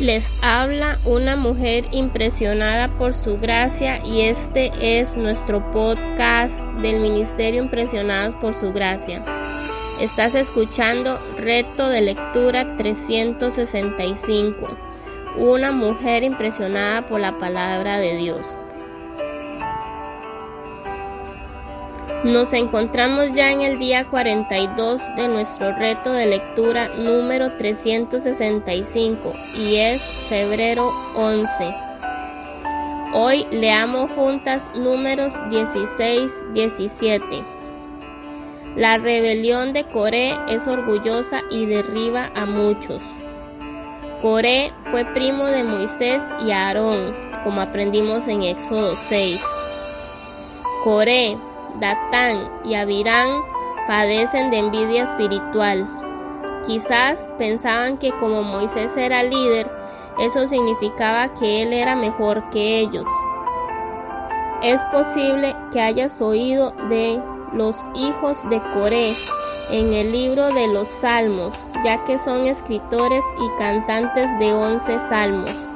Les habla una mujer impresionada por su gracia y este es nuestro podcast del Ministerio Impresionados por su gracia. Estás escuchando Reto de Lectura 365. Una mujer impresionada por la palabra de Dios. Nos encontramos ya en el día 42 de nuestro reto de lectura número 365 y es febrero 11. Hoy leamos juntas números 16-17. La rebelión de Coré es orgullosa y derriba a muchos. Coré fue primo de Moisés y Aarón, como aprendimos en Éxodo 6. Coré Datán y Abirán padecen de envidia espiritual. Quizás pensaban que como Moisés era líder, eso significaba que él era mejor que ellos. Es posible que hayas oído de los hijos de Coré en el libro de los Salmos, ya que son escritores y cantantes de once salmos.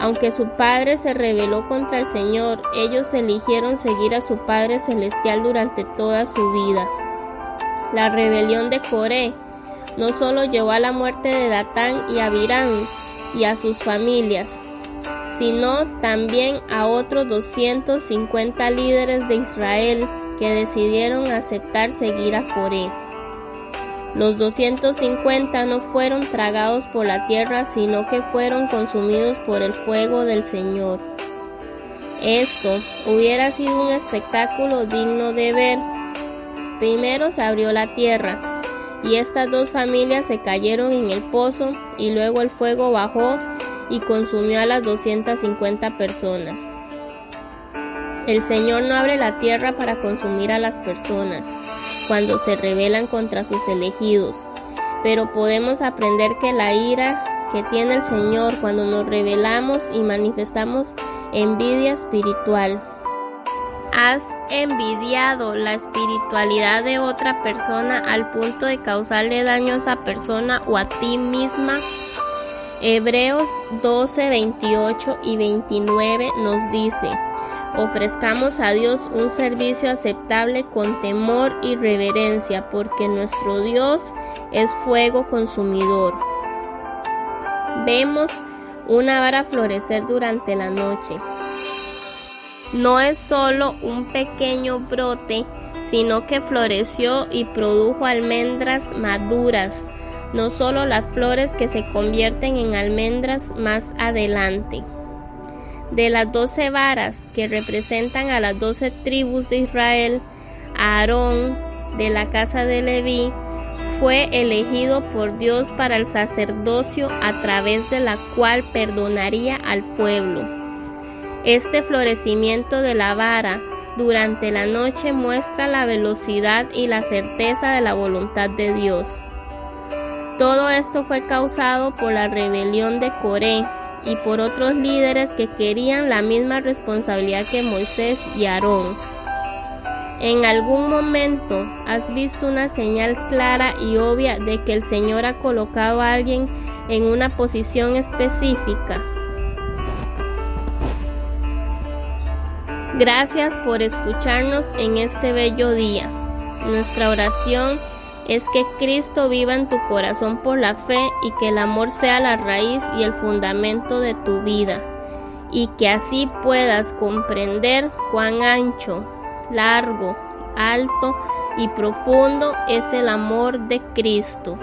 Aunque su padre se rebeló contra el Señor, ellos eligieron seguir a su Padre Celestial durante toda su vida. La rebelión de Coré no solo llevó a la muerte de Datán y Abirán y a sus familias, sino también a otros 250 líderes de Israel que decidieron aceptar seguir a Coré. Los 250 no fueron tragados por la tierra, sino que fueron consumidos por el fuego del Señor. Esto hubiera sido un espectáculo digno de ver. Primero se abrió la tierra y estas dos familias se cayeron en el pozo y luego el fuego bajó y consumió a las 250 personas. El Señor no abre la tierra para consumir a las personas cuando se rebelan contra sus elegidos, pero podemos aprender que la ira que tiene el Señor cuando nos rebelamos y manifestamos envidia espiritual. ¿Has envidiado la espiritualidad de otra persona al punto de causarle daño a esa persona o a ti misma? Hebreos 12, 28 y 29 nos dice, ofrezcamos a Dios un servicio aceptable con temor y reverencia, porque nuestro Dios es fuego consumidor. Vemos una vara florecer durante la noche. No es solo un pequeño brote, sino que floreció y produjo almendras maduras, no solo las flores que se convierten en almendras más adelante. De las doce varas que representan a las doce tribus de Israel, Aarón de la casa de Leví fue elegido por Dios para el sacerdocio a través de la cual perdonaría al pueblo. Este florecimiento de la vara durante la noche muestra la velocidad y la certeza de la voluntad de Dios. Todo esto fue causado por la rebelión de Coré, y por otros líderes que querían la misma responsabilidad que Moisés y Aarón. En algún momento has visto una señal clara y obvia de que el Señor ha colocado a alguien en una posición específica. Gracias por escucharnos en este bello día. Nuestra oración es que Cristo viva en tu corazón por la fe y que el amor sea la raíz y el fundamento de tu vida, y que así puedas comprender cuán ancho, largo, alto y profundo es el amor de Cristo.